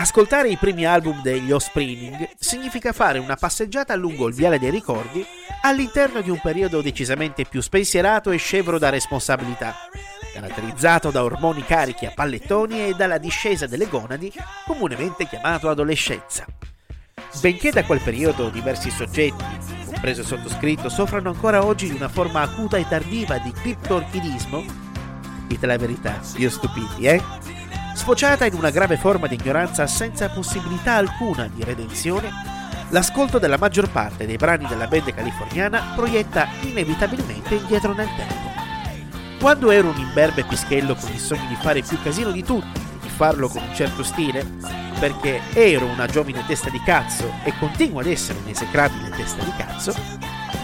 Ascoltare i primi album degli Offspring significa fare una passeggiata lungo il viale dei ricordi all'interno di un periodo decisamente più spensierato e scevro da responsabilità, caratterizzato da ormoni carichi a pallettoni e dalla discesa delle gonadi, comunemente chiamato adolescenza. Benché da quel periodo diversi soggetti, compreso il sottoscritto, soffrano ancora oggi di una forma acuta e tardiva di criptorchidismo, dite la verità, io stupiti, eh? Sfociata in una grave forma di ignoranza senza possibilità alcuna di redenzione, l'ascolto della maggior parte dei brani della band californiana proietta inevitabilmente indietro nel tempo. Quando ero un imberbe pischello con il sogno di fare più casino di tutti, di farlo con un certo stile, perché ero una giovine testa di cazzo e continuo ad essere un'esecrabile testa di cazzo,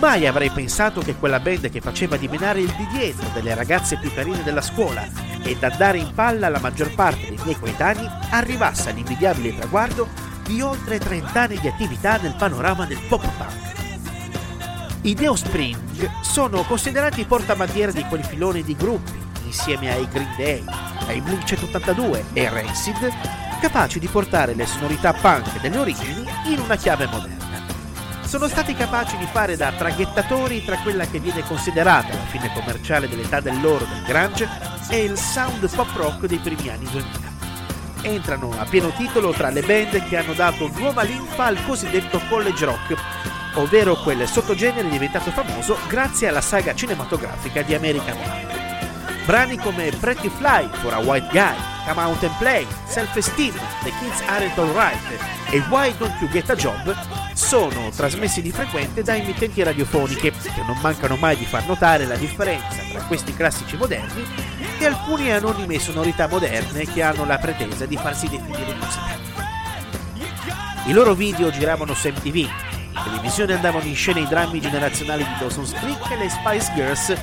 mai avrei pensato che quella band che faceva dimenare il di dietro delle ragazze più carine della scuola ed andare in palla la maggior parte dei miei coetanei arrivasse all'invidiabile traguardo di oltre 30 anni di attività nel panorama del pop punk. I Deo Spring sono considerati portabandiera di quel filone di gruppi, insieme ai Green Day, ai Blink 182 e Rancid, capaci di portare le sonorità punk delle origini in una chiave moderna. Sono stati capaci di fare da traghettatori tra quella che viene considerata la fine commerciale dell'età dell'oro del grunge e il sound pop rock dei primi anni 2000. Entrano a pieno titolo tra le band che hanno dato nuova linfa al cosiddetto college rock, ovvero quel sottogenere diventato famoso grazie alla saga cinematografica di American Pie. Brani come Pretty Fly for a White Guy, Come Out and Play, Self Esteem, The Kids Aren't Alright e Why Don't You Get a Job sono trasmessi di frequente da emittenti radiofoniche che non mancano mai di far notare la differenza tra questi classici moderni e alcune anonime sonorità moderne che hanno la pretesa di farsi definire musica. I loro video giravano su MTV, in televisione andavano in scena i drammi generazionali di Dawson's Creek e le Spice Girls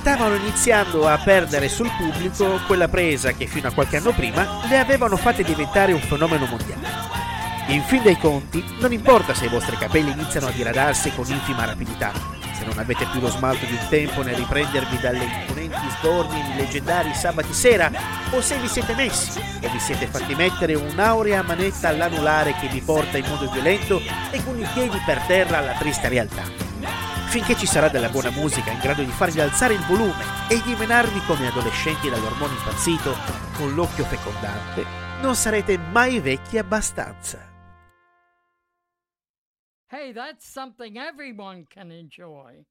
stavano iniziando a perdere sul pubblico quella presa che fino a qualche anno prima le avevano fatte diventare un fenomeno mondiale. In fin dei conti, non importa se i vostri capelli iniziano a diradarsi con infima rapidità, se non avete più lo smalto di un tempo nel riprendervi dalle imponenti sdorni di leggendari sabati sera, o se vi siete messi o vi siete fatti mettere un'aurea manetta all'anulare che vi porta in modo violento e con i piedi per terra alla triste realtà. Finché ci sarà della buona musica in grado di farvi alzare il volume e di menarvi come adolescenti dall'ormone impazzito con l'occhio fecondante, non sarete mai vecchi abbastanza. Hey, that's something everyone can enjoy.